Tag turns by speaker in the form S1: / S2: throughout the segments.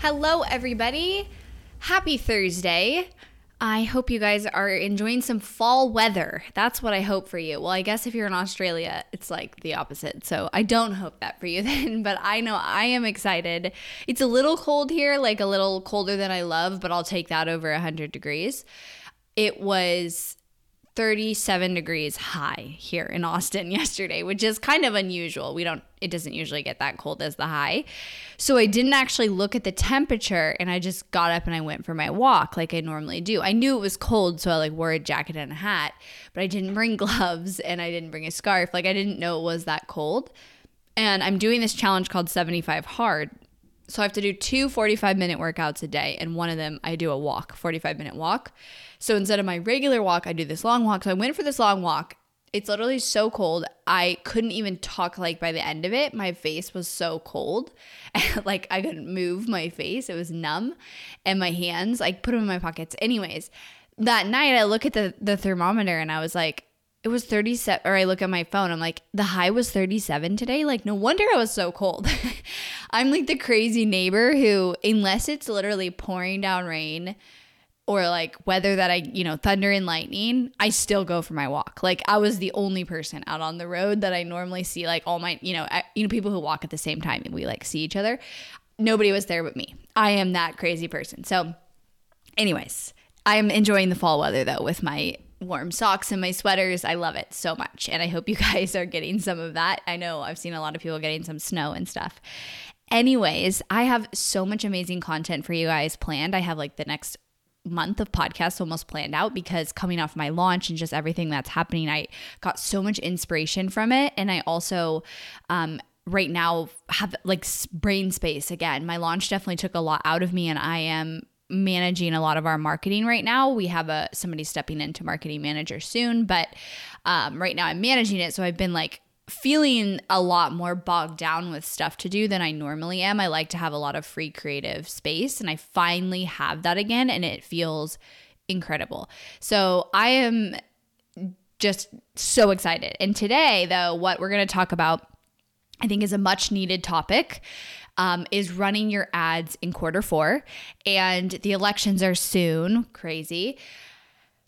S1: Hello, everybody. Happy Thursday. I hope you guys are enjoying some fall weather. That's what I hope for you. Well, I guess if you're in Australia, it's like the opposite. So I don't hope that for you then, but I know I am excited. It's a little cold here, like a little colder than I love, but I'll take that over 100 degrees. It was 37 degrees high here in Austin yesterday, which is kind of unusual. We don't, it doesn't usually get that cold as the high. So I didn't actually look at the temperature and I just got up and I went for my walk like I normally do. I knew it was cold, so I like wore a jacket and a hat, but I didn't bring gloves and I didn't bring a scarf. Like I didn't know it was that cold. And I'm doing this challenge called 75 Hard. So I have to do two 45 minute workouts a day, and one of them I do a walk, 45 minute walk. So instead of my regular walk, I do this long walk. So I went for this long walk. It's literally so cold. I couldn't even talk like by the end of it. My face was so cold. like I couldn't move my face. It was numb. And my hands, I put them in my pockets. Anyways, that night I look at the, the thermometer and I was like, it was 37 or I look at my phone I'm like the high was 37 today like no wonder I was so cold I'm like the crazy neighbor who unless it's literally pouring down rain or like weather that I, you know, thunder and lightning, I still go for my walk. Like I was the only person out on the road that I normally see like all my, you know, I, you know people who walk at the same time and we like see each other. Nobody was there but me. I am that crazy person. So anyways, I'm enjoying the fall weather though with my warm socks and my sweaters. I love it so much. And I hope you guys are getting some of that. I know I've seen a lot of people getting some snow and stuff. Anyways, I have so much amazing content for you guys planned. I have like the next month of podcasts almost planned out because coming off my launch and just everything that's happening, I got so much inspiration from it. And I also, um, right now have like brain space again. My launch definitely took a lot out of me and I am managing a lot of our marketing right now. We have a somebody stepping into marketing manager soon, but um, right now I'm managing it. So I've been like feeling a lot more bogged down with stuff to do than I normally am. I like to have a lot of free creative space, and I finally have that again, and it feels incredible. So I am just so excited. And today, though, what we're going to talk about, I think, is a much needed topic. Um, is running your ads in quarter four, and the elections are soon. Crazy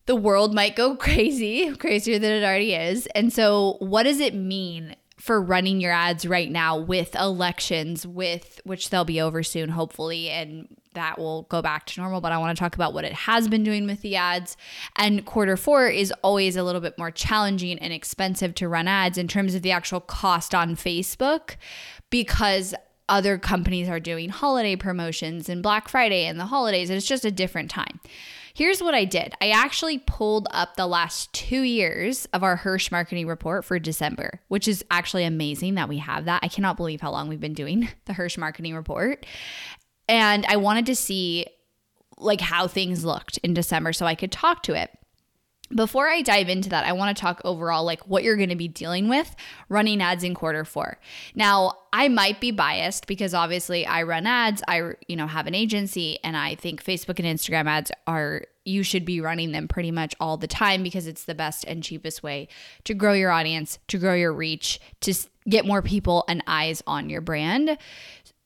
S1: the world might go crazy, crazier than it already is. And so, what does it mean for running your ads right now with elections, with which they'll be over soon, hopefully, and that will go back to normal. But I want to talk about what it has been doing with the ads. And quarter four is always a little bit more challenging and expensive to run ads in terms of the actual cost on Facebook because other companies are doing holiday promotions and Black Friday and the holidays. It's just a different time. Here's what I did I actually pulled up the last two years of our Hirsch marketing report for December, which is actually amazing that we have that. I cannot believe how long we've been doing the Hirsch marketing report. And I wanted to see like how things looked in December so I could talk to it. Before I dive into that, I want to talk overall like what you're going to be dealing with running ads in quarter 4. Now, I might be biased because obviously I run ads, I you know have an agency and I think Facebook and Instagram ads are you should be running them pretty much all the time because it's the best and cheapest way to grow your audience, to grow your reach, to get more people and eyes on your brand.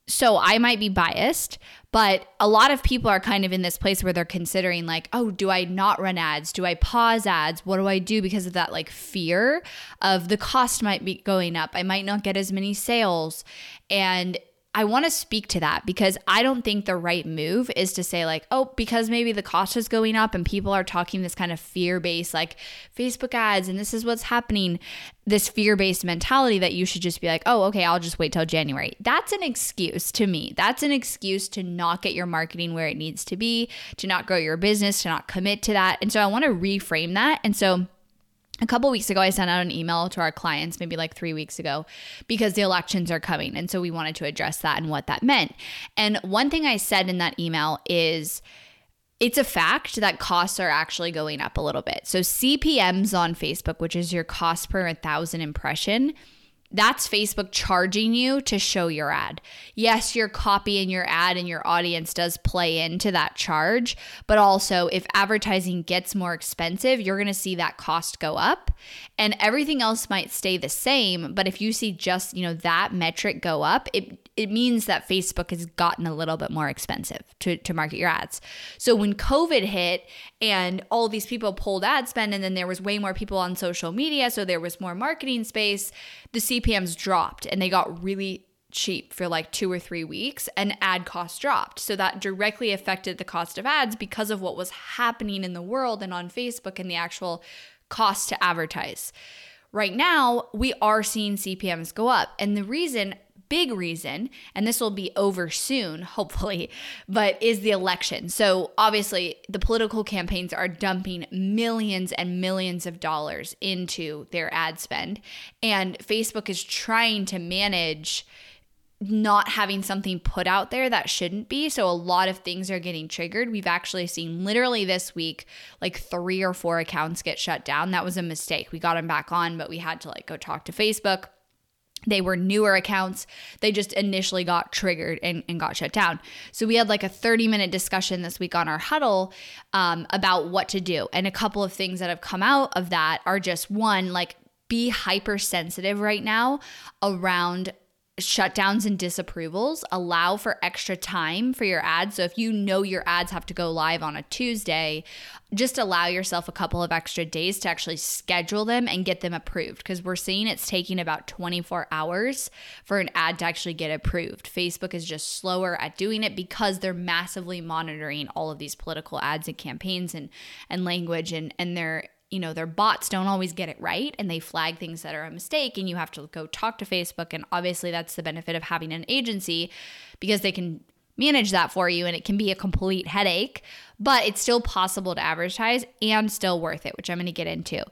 S1: So I might be biased, but a lot of people are kind of in this place where they're considering, like, oh, do I not run ads? Do I pause ads? What do I do because of that, like, fear of the cost might be going up? I might not get as many sales. And I want to speak to that because I don't think the right move is to say, like, oh, because maybe the cost is going up and people are talking this kind of fear based, like Facebook ads, and this is what's happening, this fear based mentality that you should just be like, oh, okay, I'll just wait till January. That's an excuse to me. That's an excuse to not get your marketing where it needs to be, to not grow your business, to not commit to that. And so I want to reframe that. And so, a couple weeks ago, I sent out an email to our clients, maybe like three weeks ago, because the elections are coming. And so we wanted to address that and what that meant. And one thing I said in that email is, it's a fact that costs are actually going up a little bit. So CPMs on Facebook, which is your cost per 1000 impression, that's Facebook charging you to show your ad. Yes, your copy and your ad and your audience does play into that charge, but also if advertising gets more expensive, you're going to see that cost go up and everything else might stay the same, but if you see just, you know, that metric go up, it it means that Facebook has gotten a little bit more expensive to, to market your ads. So when COVID hit and all these people pulled ad spend, and then there was way more people on social media, so there was more marketing space, the CPMs dropped and they got really cheap for like two or three weeks and ad costs dropped. So that directly affected the cost of ads because of what was happening in the world and on Facebook and the actual cost to advertise. Right now, we are seeing CPMs go up. And the reason big reason, and this will be over soon, hopefully, but is the election. So obviously, the political campaigns are dumping millions and millions of dollars into their ad spend, and Facebook is trying to manage not having something put out there that shouldn't be. So a lot of things are getting triggered. We've actually seen literally this week like 3 or 4 accounts get shut down. That was a mistake. We got them back on, but we had to like go talk to Facebook they were newer accounts. They just initially got triggered and, and got shut down. So we had like a 30 minute discussion this week on our huddle um, about what to do. And a couple of things that have come out of that are just one, like be hypersensitive right now around shutdowns and disapprovals allow for extra time for your ads. So if you know your ads have to go live on a Tuesday, just allow yourself a couple of extra days to actually schedule them and get them approved because we're seeing it's taking about 24 hours for an ad to actually get approved. Facebook is just slower at doing it because they're massively monitoring all of these political ads and campaigns and and language and and they're you know, their bots don't always get it right and they flag things that are a mistake and you have to go talk to Facebook and obviously that's the benefit of having an agency because they can manage that for you and it can be a complete headache, but it's still possible to advertise and still worth it, which I'm going to get into.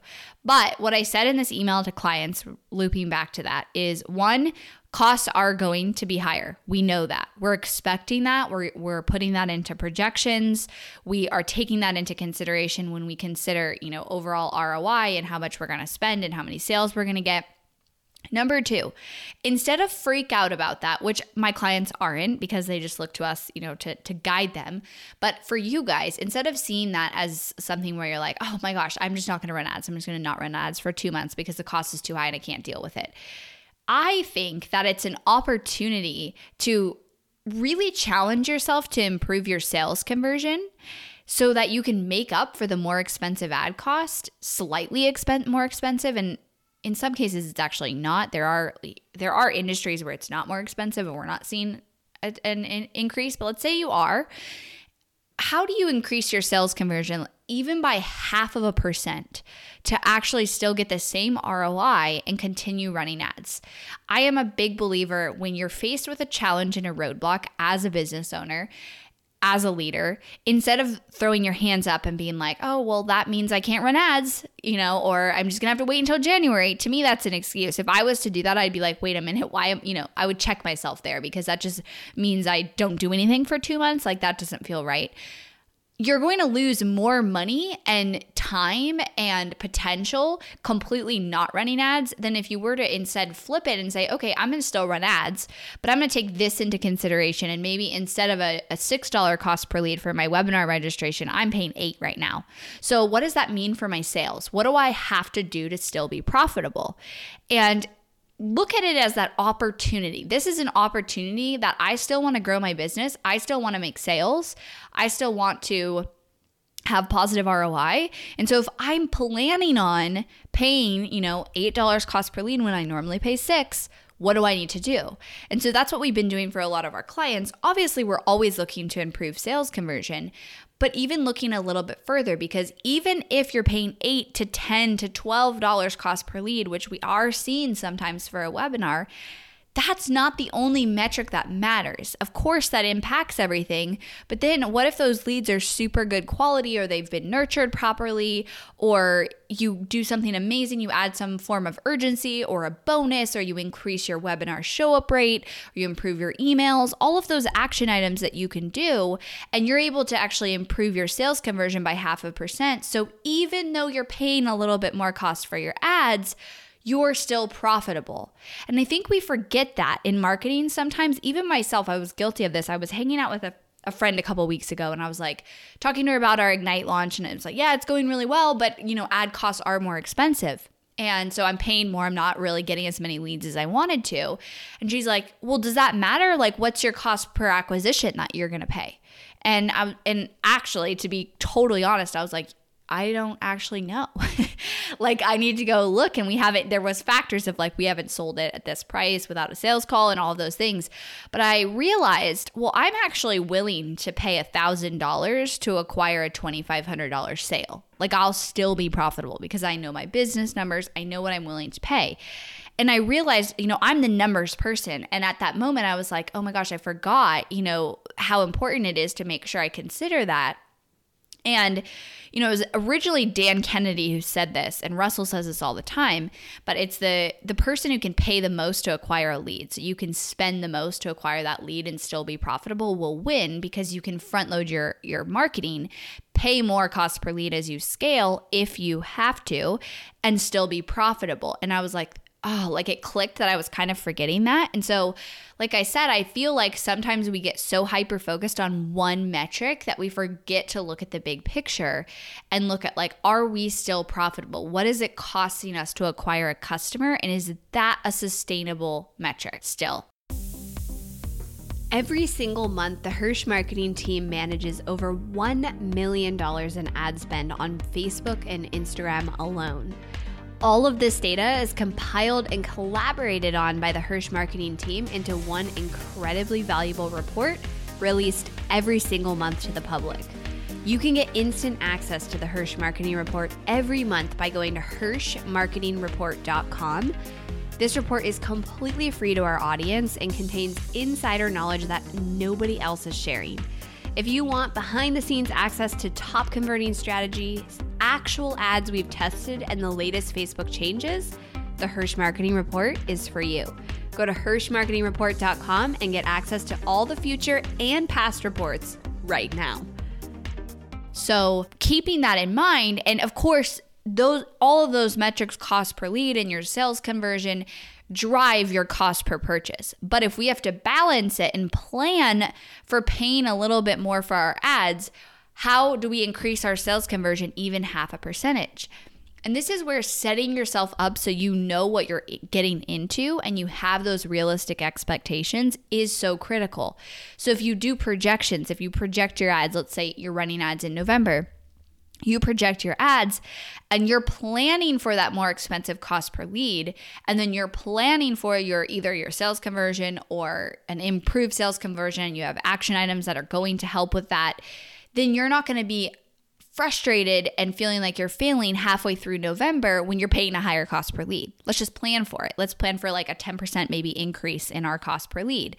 S1: But what I said in this email to clients, looping back to that, is one, costs are going to be higher. We know that. We're expecting that. We're, we're putting that into projections. We are taking that into consideration when we consider, you know, overall ROI and how much we're going to spend and how many sales we're going to get. Number two, instead of freak out about that, which my clients aren't because they just look to us, you know, to, to guide them. But for you guys, instead of seeing that as something where you're like, oh my gosh, I'm just not going to run ads. I'm just going to not run ads for two months because the cost is too high and I can't deal with it. I think that it's an opportunity to really challenge yourself to improve your sales conversion so that you can make up for the more expensive ad cost, slightly expen- more expensive and in some cases it's actually not. There are there are industries where it's not more expensive and we're not seeing an, an increase, but let's say you are. How do you increase your sales conversion even by half of a percent to actually still get the same ROI and continue running ads? I am a big believer when you're faced with a challenge and a roadblock as a business owner, as a leader instead of throwing your hands up and being like, oh, well, that means I can't run ads, you know, or I'm just gonna have to wait until January. To me, that's an excuse. If I was to do that, I'd be like, wait a minute, why am, you know, I would check myself there because that just means I don't do anything for two months. Like that doesn't feel right you're going to lose more money and time and potential completely not running ads than if you were to instead flip it and say, okay, I'm going to still run ads, but I'm going to take this into consideration. And maybe instead of a, a $6 cost per lead for my webinar registration, I'm paying eight right now. So, what does that mean for my sales? What do I have to do to still be profitable? And look at it as that opportunity. This is an opportunity that I still want to grow my business. I still want to make sales. I still want to have positive ROI. And so if I'm planning on paying, you know, $8 cost per lead when I normally pay 6, What do I need to do? And so that's what we've been doing for a lot of our clients. Obviously, we're always looking to improve sales conversion, but even looking a little bit further because even if you're paying 8 to 10 to 12 dollars cost per lead, which we are seeing sometimes for a webinar, that's not the only metric that matters. Of course, that impacts everything, but then what if those leads are super good quality or they've been nurtured properly, or you do something amazing, you add some form of urgency or a bonus, or you increase your webinar show up rate, or you improve your emails, all of those action items that you can do, and you're able to actually improve your sales conversion by half a percent. So even though you're paying a little bit more cost for your ads, you're still profitable. And I think we forget that in marketing sometimes. Even myself, I was guilty of this. I was hanging out with a, a friend a couple weeks ago and I was like talking to her about our Ignite launch. And it was like, yeah, it's going really well, but you know, ad costs are more expensive. And so I'm paying more. I'm not really getting as many leads as I wanted to. And she's like, "Well, does that matter? Like what's your cost per acquisition that you're going to pay?" And I and actually to be totally honest, I was like, I don't actually know. like I need to go look and we haven't there was factors of like we haven't sold it at this price without a sales call and all those things. But I realized, well, I'm actually willing to pay a thousand dollars to acquire a twenty five hundred dollar sale. Like I'll still be profitable because I know my business numbers, I know what I'm willing to pay. And I realized, you know, I'm the numbers person. And at that moment, I was like, oh my gosh, I forgot, you know, how important it is to make sure I consider that. And, you know, it was originally Dan Kennedy who said this, and Russell says this all the time, but it's the the person who can pay the most to acquire a lead. So you can spend the most to acquire that lead and still be profitable will win because you can front load your your marketing, pay more cost per lead as you scale if you have to, and still be profitable. And I was like, oh, like it clicked that I was kind of forgetting that. And so, like I said, I feel like sometimes we get so hyper focused on one metric that we forget to look at the big picture and look at like, are we still profitable? What is it costing us to acquire a customer? And is that a sustainable metric still?
S2: Every single month, the Hirsch marketing team manages over $1 million in ad spend on Facebook and Instagram alone. All of this data is compiled and collaborated on by the Hirsch marketing team into one incredibly valuable report released every single month to the public. You can get instant access to the Hirsch Marketing Report every month by going to hirschmarketingreport.com. This report is completely free to our audience and contains insider knowledge that nobody else is sharing. If you want behind the scenes access to top converting strategies, actual ads we've tested, and the latest Facebook changes, the Hirsch Marketing Report is for you. Go to hirschmarketingreport.com and get access to all the future and past reports right now.
S1: So, keeping that in mind, and of course, those all of those metrics cost per lead and your sales conversion drive your cost per purchase. But if we have to balance it and plan for paying a little bit more for our ads, how do we increase our sales conversion even half a percentage? And this is where setting yourself up so you know what you're getting into and you have those realistic expectations is so critical. So if you do projections, if you project your ads, let's say you're running ads in November, you project your ads and you're planning for that more expensive cost per lead and then you're planning for your either your sales conversion or an improved sales conversion you have action items that are going to help with that then you're not going to be frustrated and feeling like you're failing halfway through November when you're paying a higher cost per lead. Let's just plan for it. Let's plan for like a 10% maybe increase in our cost per lead.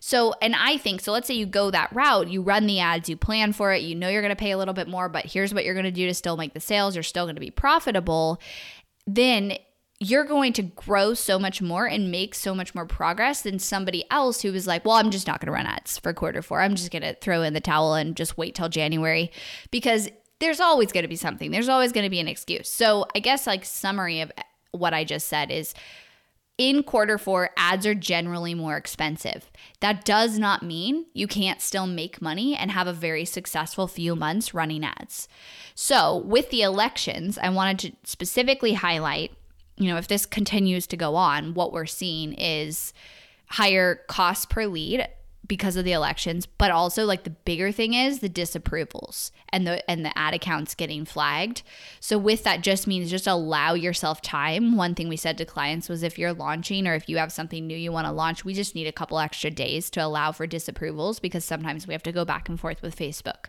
S1: So, and I think, so let's say you go that route, you run the ads, you plan for it, you know you're going to pay a little bit more, but here's what you're going to do to still make the sales, you're still going to be profitable. Then you're going to grow so much more and make so much more progress than somebody else who was like, well, I'm just not going to run ads for quarter four. I'm just going to throw in the towel and just wait till January because there's always going to be something. There's always going to be an excuse. So, I guess like summary of what I just said is in quarter four, ads are generally more expensive. That does not mean you can't still make money and have a very successful few months running ads. So, with the elections, I wanted to specifically highlight you know, if this continues to go on, what we're seeing is higher cost per lead because of the elections, but also like the bigger thing is the disapprovals and the and the ad accounts getting flagged. So with that just means just allow yourself time. One thing we said to clients was if you're launching or if you have something new you want to launch, we just need a couple extra days to allow for disapprovals because sometimes we have to go back and forth with Facebook.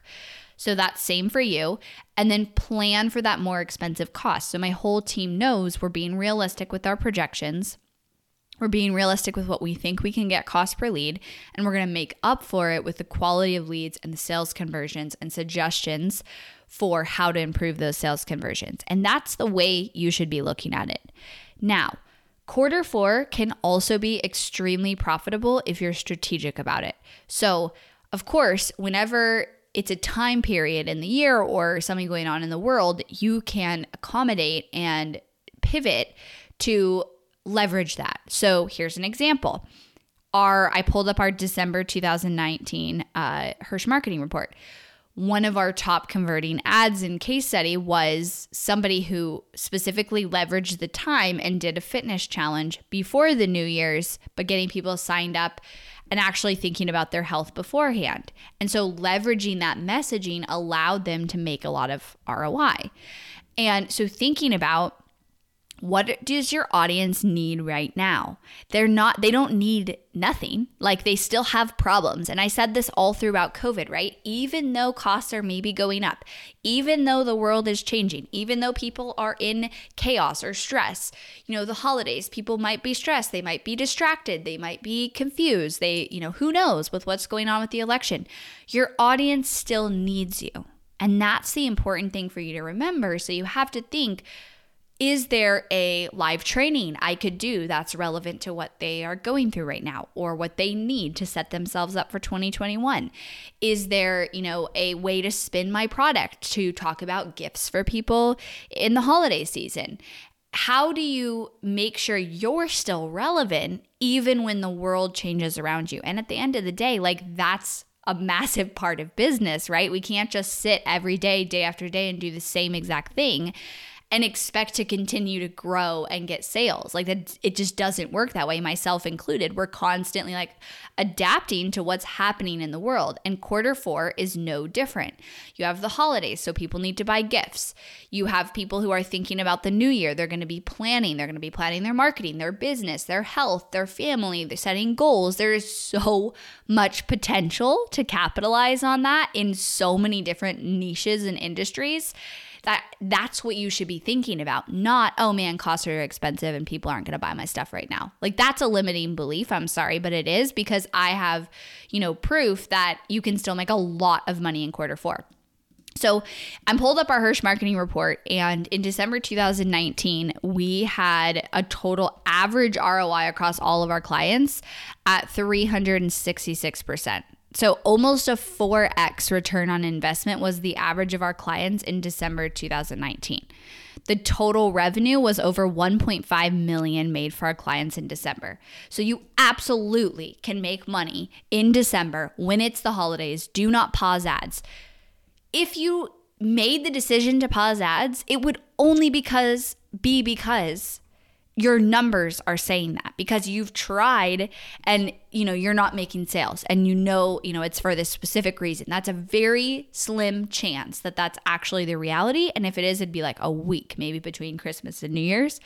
S1: So that's same for you. And then plan for that more expensive cost. So my whole team knows we're being realistic with our projections. We're being realistic with what we think we can get cost per lead, and we're going to make up for it with the quality of leads and the sales conversions and suggestions for how to improve those sales conversions. And that's the way you should be looking at it. Now, quarter four can also be extremely profitable if you're strategic about it. So, of course, whenever it's a time period in the year or something going on in the world, you can accommodate and pivot to leverage that. So here's an example. Our I pulled up our December 2019 uh, Hirsch marketing report. One of our top converting ads in case study was somebody who specifically leveraged the time and did a fitness challenge before the New Year's, but getting people signed up and actually thinking about their health beforehand. And so leveraging that messaging allowed them to make a lot of ROI. And so thinking about what does your audience need right now? They're not, they don't need nothing. Like they still have problems. And I said this all throughout COVID, right? Even though costs are maybe going up, even though the world is changing, even though people are in chaos or stress, you know, the holidays, people might be stressed, they might be distracted, they might be confused, they, you know, who knows with what's going on with the election. Your audience still needs you. And that's the important thing for you to remember. So you have to think, is there a live training I could do that's relevant to what they are going through right now or what they need to set themselves up for 2021? Is there, you know, a way to spin my product to talk about gifts for people in the holiday season? How do you make sure you're still relevant even when the world changes around you? And at the end of the day, like that's a massive part of business, right? We can't just sit every day, day after day, and do the same exact thing and expect to continue to grow and get sales. Like that it just doesn't work that way, myself included. We're constantly like adapting to what's happening in the world. And quarter 4 is no different. You have the holidays, so people need to buy gifts. You have people who are thinking about the new year. They're going to be planning, they're going to be planning their marketing, their business, their health, their family, they're setting goals. There is so much potential to capitalize on that in so many different niches and industries that that's what you should be thinking about not oh man costs are expensive and people aren't going to buy my stuff right now like that's a limiting belief i'm sorry but it is because i have you know proof that you can still make a lot of money in quarter four so I'm pulled up our Hirsch marketing report, and in December 2019, we had a total average ROI across all of our clients at 366%. So almost a 4x return on investment was the average of our clients in December 2019. The total revenue was over 1.5 million made for our clients in December. So you absolutely can make money in December when it's the holidays. Do not pause ads. If you made the decision to pause ads, it would only because be because your numbers are saying that because you've tried and you know you're not making sales and you know you know it's for this specific reason. That's a very slim chance that that's actually the reality. And if it is it'd be like a week maybe between christmas and new year's.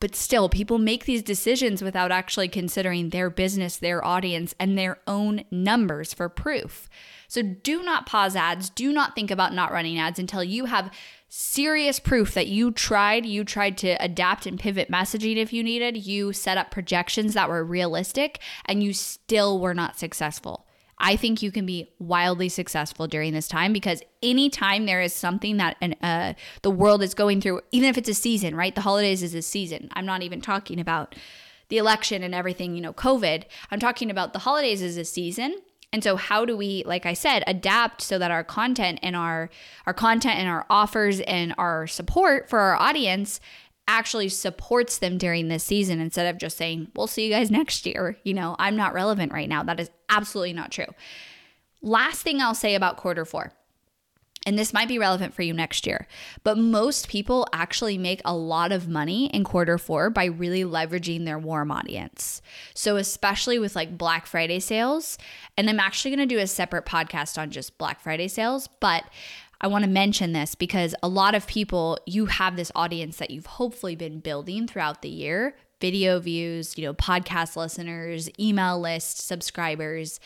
S1: But still people make these decisions without actually considering their business their audience and their own numbers for proof. So do not pause ads. Do not think about not running ads until you have serious proof that you tried, you tried to adapt and pivot messaging if you needed, you set up projections that were realistic, and you still were not successful. I think you can be wildly successful during this time because anytime there is something that an, uh, the world is going through, even if it's a season, right? The holidays is a season. I'm not even talking about the election and everything, you know, COVID. I'm talking about the holidays as a season and so how do we like I said adapt so that our content and our our content and our offers and our support for our audience actually supports them during this season instead of just saying, "We'll see you guys next year." You know, I'm not relevant right now. That is absolutely not true. Last thing I'll say about quarter 4 and this might be relevant for you next year, but most people actually make a lot of money in quarter four by really leveraging their warm audience. So, especially with like Black Friday sales, and I'm actually gonna do a separate podcast on just Black Friday sales, but I wanna mention this because a lot of people, you have this audience that you've hopefully been building throughout the year video views, you know, podcast listeners, email list subscribers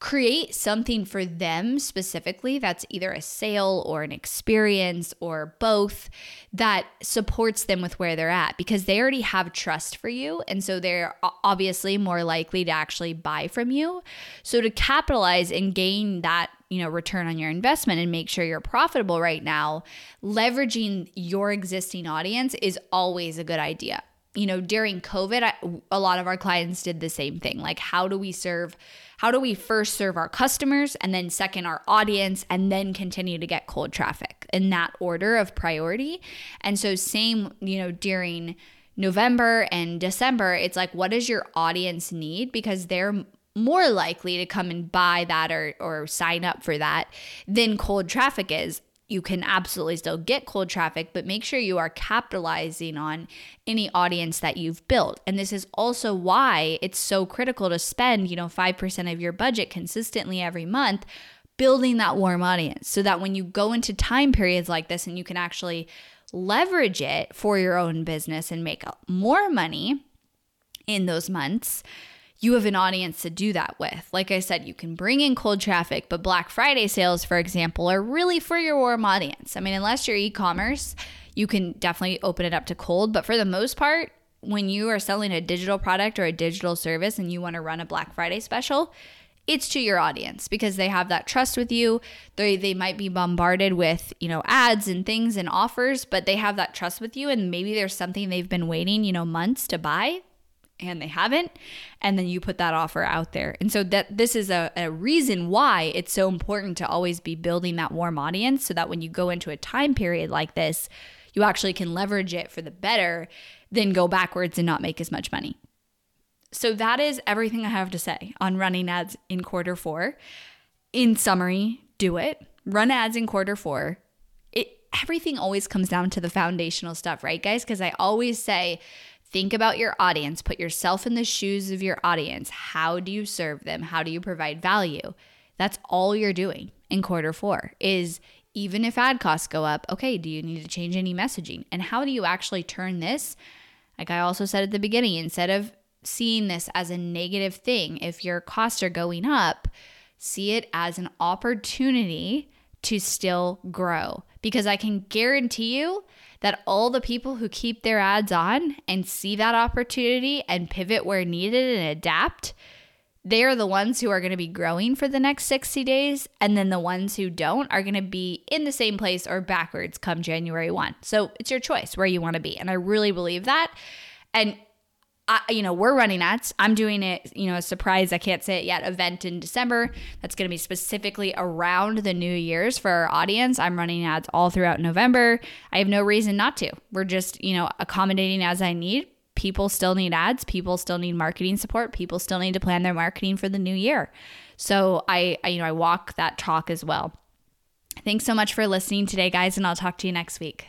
S1: create something for them specifically that's either a sale or an experience or both that supports them with where they're at because they already have trust for you and so they're obviously more likely to actually buy from you. So to capitalize and gain that you know return on your investment and make sure you're profitable right now leveraging your existing audience is always a good idea you know during covid I, a lot of our clients did the same thing. Like how do we serve how do we first serve our customers and then second our audience and then continue to get cold traffic in that order of priority? And so same you know during november and december it's like what does your audience need? Because they're more likely to come and buy that or, or sign up for that than cold traffic is you can absolutely still get cold traffic, but make sure you are capitalizing on any audience that you've built. And this is also why it's so critical to spend, you know, 5% of your budget consistently every month building that warm audience so that when you go into time periods like this and you can actually leverage it for your own business and make more money in those months, you have an audience to do that with. Like I said, you can bring in cold traffic, but Black Friday sales, for example, are really for your warm audience. I mean, unless you're e commerce, you can definitely open it up to cold, but for the most part, when you are selling a digital product or a digital service and you want to run a Black Friday special, it's to your audience because they have that trust with you. They they might be bombarded with, you know, ads and things and offers, but they have that trust with you and maybe there's something they've been waiting, you know, months to buy and they haven't and then you put that offer out there. And so that this is a, a reason why it's so important to always be building that warm audience so that when you go into a time period like this you actually can leverage it for the better than go backwards and not make as much money. So that is everything i have to say on running ads in quarter four. In summary do it. Run ads in quarter four. It everything always comes down to the foundational stuff right guys? Because i always say Think about your audience, put yourself in the shoes of your audience. How do you serve them? How do you provide value? That's all you're doing in quarter 4 is even if ad costs go up, okay, do you need to change any messaging? And how do you actually turn this like I also said at the beginning, instead of seeing this as a negative thing, if your costs are going up, see it as an opportunity to still grow. Because I can guarantee you that all the people who keep their ads on and see that opportunity and pivot where needed and adapt, they are the ones who are going to be growing for the next 60 days. And then the ones who don't are going to be in the same place or backwards come January 1. So it's your choice where you want to be. And I really believe that. And I, you know, we're running ads. I'm doing it, you know, a surprise, I can't say it yet, event in December. That's going to be specifically around the New Year's for our audience. I'm running ads all throughout November. I have no reason not to. We're just, you know, accommodating as I need. People still need ads. People still need marketing support. People still need to plan their marketing for the new year. So I, I you know, I walk that talk as well. Thanks so much for listening today, guys, and I'll talk to you next week.